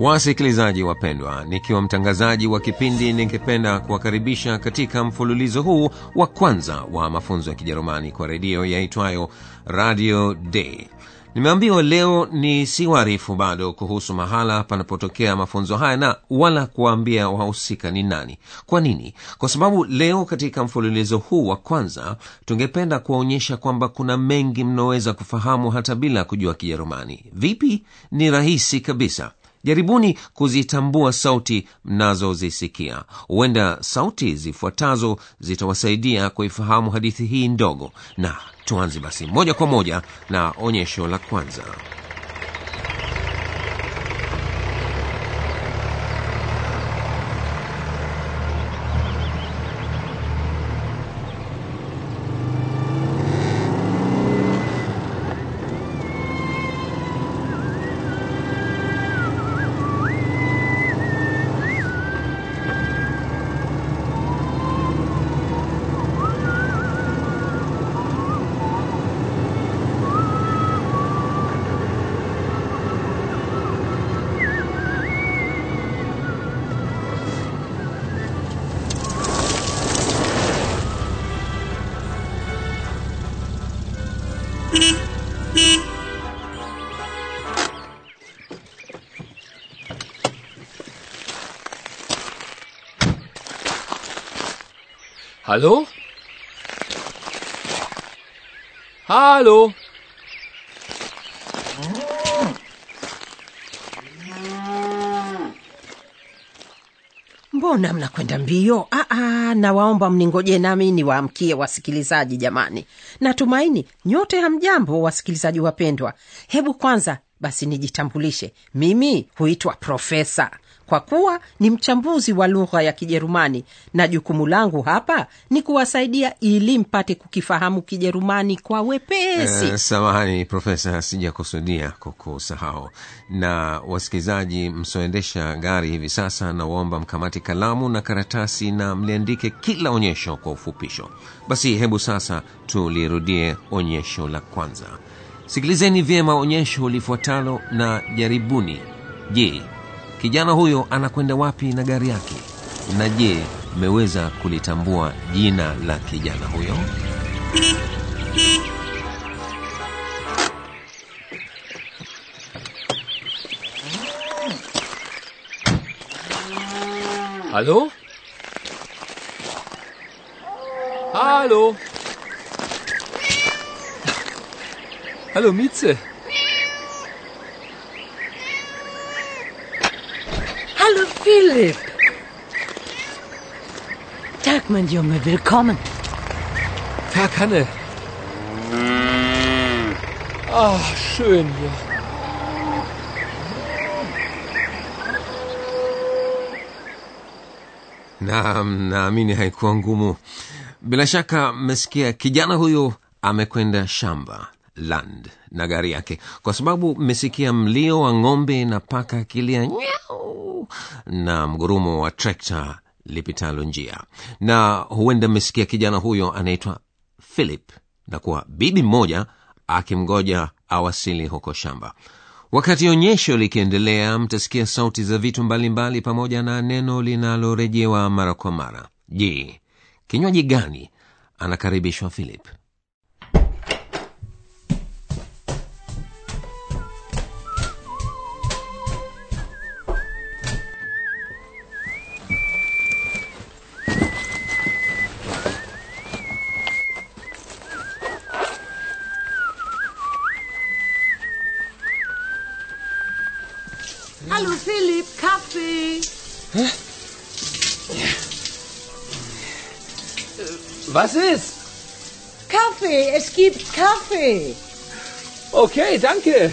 Wasikilizaji wapendwa, nikiwa mtangazaji wa kipindi, ningependa kuwakaribisha katika mfululizo huu wa kwanza wa mafunzo ya Kijerumani kwa redio yaitwayo Radio Day. Nimeambiwa leo ni si waarifu bado kuhusu mahala panapotokea mafunzo haya na wala kuwaambia wahusika ni nani. Kwa nini? Kwa sababu leo katika mfululizo huu wa kwanza tungependa kuwaonyesha kwamba kuna mengi mnaoweza kufahamu hata bila kujua Kijerumani. Vipi? Ni rahisi kabisa. Jaribuni kuzitambua sauti mnazozisikia. Huenda sauti zifuatazo zitawasaidia kuifahamu hadithi hii ndogo. Na tuanze basi moja kwa moja na onyesho la kwanza. Hallo? Hallo? mbona mnakwenda mbio? Aa, nawaomba mningoje nami niwaamkie wasikilizaji jamani. Natumaini nyote hamjambo wasikilizaji wapendwa. Hebu kwanza basi nijitambulishe. Mimi huitwa profesa kwa kuwa ni mchambuzi wa lugha ya kijerumani na jukumu langu hapa ni kuwasaidia ili mpate kukifahamu kijerumani kwa wepesi. Eh, samahani profesa sijakusudia kukusahau. Na wasikilizaji msioendesha gari hivi sasa nawaomba mkamati kalamu na karatasi na mliandike kila onyesho kwa ufupisho. Basi hebu sasa tulirudie onyesho la kwanza. Sikilizeni vyema onyesho lifuatalo na jaribuni. Je kijana huyo anakwenda wapi na gari yake? Na je mmeweza kulitambua jina la kijana huyo? Halo? Halo? Halo Mieze. hallo philipp. Tag mein junge willkommen. Tag Hanne. Ach, schön hier. naam naamini haikuwa ngumu. Bila shaka mmesikia kijana huyo amekwenda shamba land na gari yake. Kwa sababu mmesikia mlio wa ng'ombe na paka akilia nyau na mgurumo wa trekta lipitalo njia. Na huenda mmesikia kijana huyo anaitwa philip na kuwa bibi mmoja akimgoja awasili huko shamba. Wakati onyesho likiendelea mtasikia sauti za vitu mbalimbali mbali pamoja na neno linalorejewa mara kwa mara. Je kinywaji gani anakaribishwa philip hallo philipp kaffee Was ist? kaffee es gibt kaffee Okay, danke.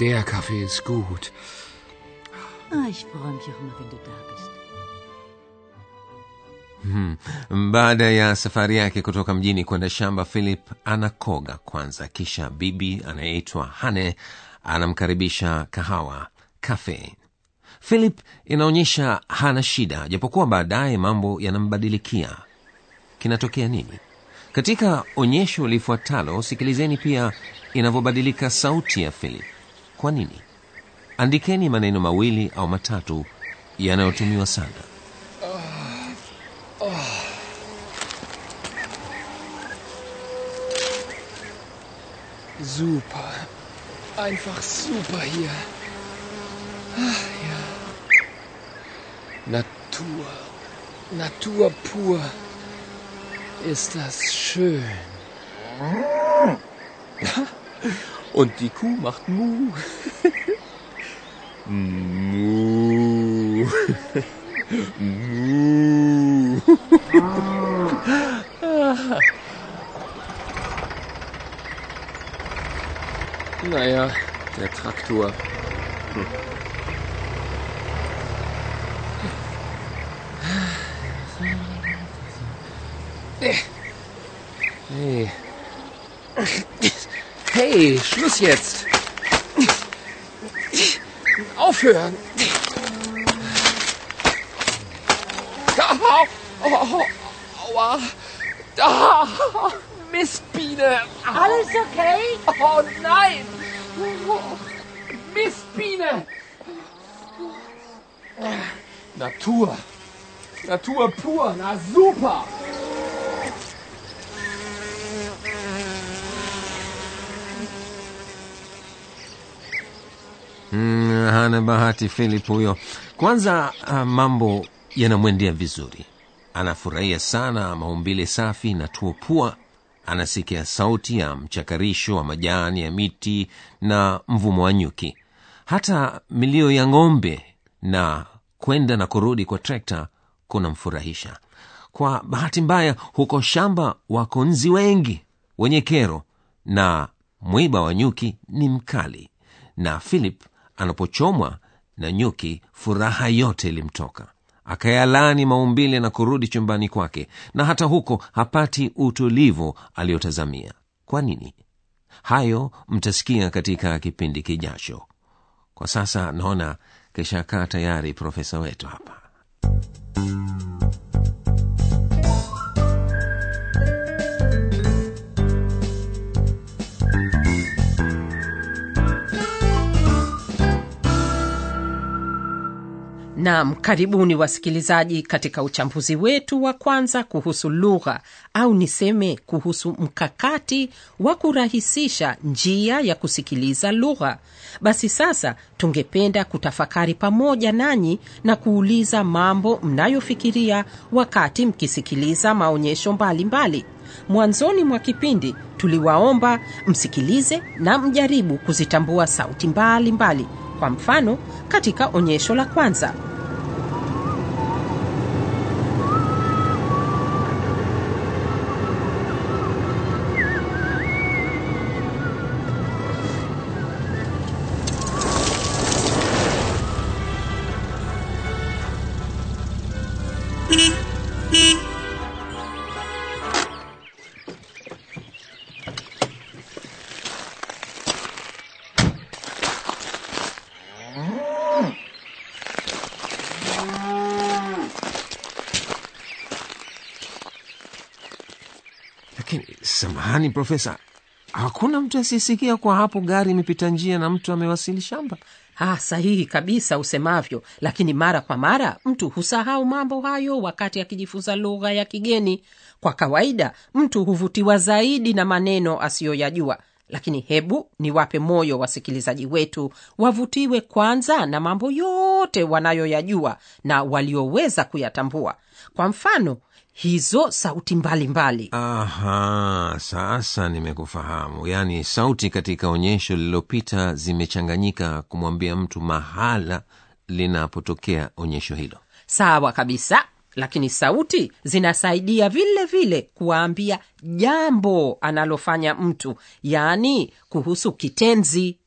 Der Kaffee ist gut. Ah, ich freue mich auch immer, wenn du da bist. baada ya safari yake kutoka mjini kwenda shamba philip anakoga kwanza. Kisha bibi anayeitwa hane anamkaribisha kahawa cafe philip inaonyesha hana shida japokuwa baadaye mambo yanambadilikia. Kinatokea nini? Katika onyesho lifuatalo sikilizeni pia inavyobadilika sauti ya philip kwa nini andikeni maneno mawili au matatu yanayotumiwa sana Super. Einfach super hier. Ah, ja. Natur. Natur pur. Ist das schön. Und die Kuh macht Mu. Mu. Mu. Naja, der Traktor. Hm. Hey. Hey, Schluss jetzt. Aufhören. Au, au, aua. Da. Mistbiene. Alles okay? Oh nein! Mistbiene! Natur. Natur pur. Na super. Mm, hana bahati philip huyo. Kwanza uh, mambo yanamwendea vizuri. Anafurahia sana maumbile safi na tuopua anasikia sauti ya mchakarisho wa majani ya miti na mvumo wa nyuki. Hata milio ya ng'ombe na kwenda na kurudi kwa trekta kunamfurahisha. Kwa bahati mbaya huko shamba wako nzi wengi wenye kero na mwiba wa nyuki ni mkali. Na philip anapochomwa na nyuki furaha yote ilimtoka. Akayalani maumbile na kurudi chumbani kwake na hata huko hapati utulivu aliyotazamia kwa nini? Hayo mtasikia katika kipindi kijacho. Kwa sasa naona kishakaa tayari profesa wetu hapa Naam, karibuni wasikilizaji katika uchambuzi wetu wa kwanza kuhusu lugha au niseme kuhusu mkakati wa kurahisisha njia ya kusikiliza lugha. Basi sasa tungependa kutafakari pamoja nanyi na kuuliza mambo mnayofikiria wakati mkisikiliza maonyesho mbalimbali mbali. Mwanzoni mwa kipindi tuliwaomba msikilize na mjaribu kuzitambua sauti mbalimbali mbali. Kwa mfano katika onyesho la kwanza samahani profesa hakuna mtu asiyesikia kwa hapo gari imepita njia na mtu amewasili shamba Ah, sahihi kabisa usemavyo, lakini mara kwa mara mtu husahau mambo hayo wakati akijifunza lugha ya kigeni. Kwa kawaida mtu huvutiwa zaidi na maneno asiyoyajua, lakini hebu niwape moyo wasikilizaji wetu wavutiwe kwanza na mambo yote wanayoyajua na walioweza kuyatambua. Kwa mfano, hizo sauti mbalimbali mbali. aha sasa nimekufahamu yaani sauti katika onyesho lililopita zimechanganyika kumwambia mtu mahala linapotokea onyesho hilo Sawa kabisa, lakini sauti zinasaidia vile vile kuwaambia jambo analofanya mtu, yaani kuhusu kitenzi.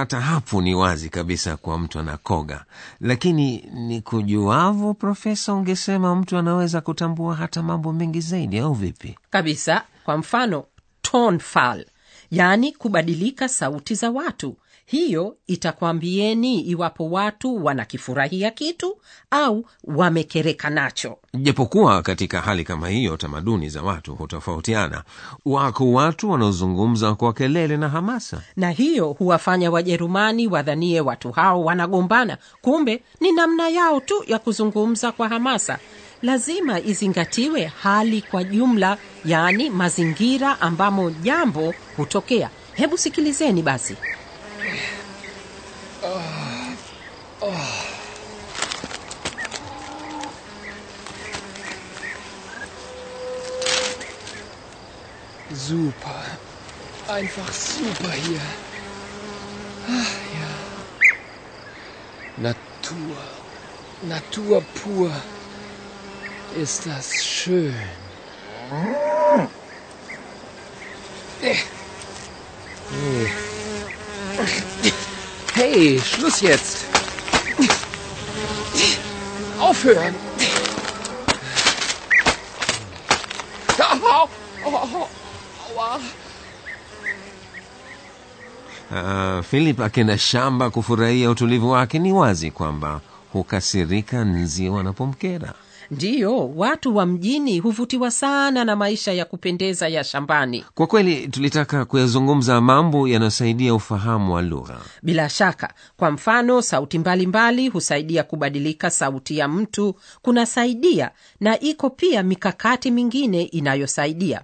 Hata hapo ni wazi kabisa kwa mtu anakoga. Lakini ni kujuavo profesa ungesema mtu anaweza kutambua hata mambo mengi zaidi au vipi? Kabisa, kwa mfano tonfall, yaani kubadilika sauti za watu. Hiyo itakwambieni iwapo watu wanakifurahia kitu au wamekereka nacho. japokuwa katika hali kama hiyo tamaduni za watu hutofautiana. Wako watu wanaozungumza kwa kelele na hamasa. Na hiyo huwafanya wajerumani wadhanie watu hao wanagombana. Kumbe ni namna yao tu ya kuzungumza kwa hamasa. Lazima izingatiwe hali kwa jumla yaani mazingira ambamo jambo hutokea. Hebu sikilizeni basi Super. Einfach super hier. Ach, ja. Natur. Natur pur. Ist das schön. Äh. Nee. Hey, Schluss jetzt. Aufhören. Au, au, au, aua. Uh, philip akenda shamba kufurahia utulivu wake ni wazi kwamba hukasirika nzi wanapomkera. Ndiyo watu wa mjini huvutiwa sana na maisha ya kupendeza ya shambani. Kwa kweli tulitaka kuyazungumza mambo yanayosaidia ufahamu wa lugha. Bila shaka kwa mfano sauti mbalimbali mbali, husaidia kubadilika sauti ya mtu kunasaidia na iko pia mikakati mingine inayosaidia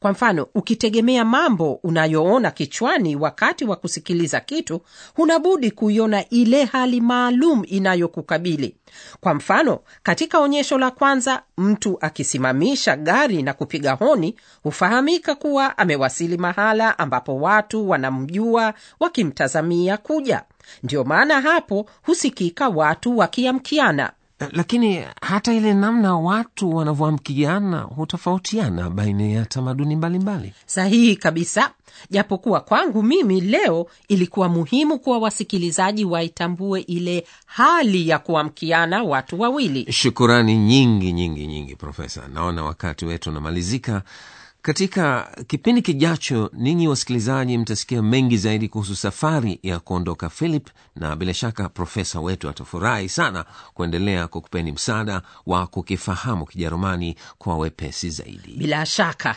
kwa mfano ukitegemea mambo unayoona kichwani wakati wa kusikiliza kitu hunabudi kuiona ile hali maalum inayokukabili. Kwa mfano katika onyesho la kwanza mtu akisimamisha gari na kupiga honi hufahamika kuwa amewasili mahala ambapo watu wanamjua wakimtazamia kuja. Ndiyo maana hapo husikika watu wakiamkiana lakini hata ile namna watu wanavyoamkiana hutofautiana baina ya tamaduni mbalimbali. Sahihi kabisa. Japokuwa kwangu mimi leo ilikuwa muhimu kuwa wasikilizaji waitambue ile hali ya kuamkiana watu wawili. Shukurani nyingi nyingi nyingi profesa. Naona wakati wetu unamalizika katika kipindi kijacho ninyi wasikilizaji mtasikia mengi zaidi kuhusu safari ya kuondoka philip na bila shaka profesa wetu atafurahi sana kuendelea kukupeni msaada wa kukifahamu kijerumani kwa wepesi zaidi. Bila shaka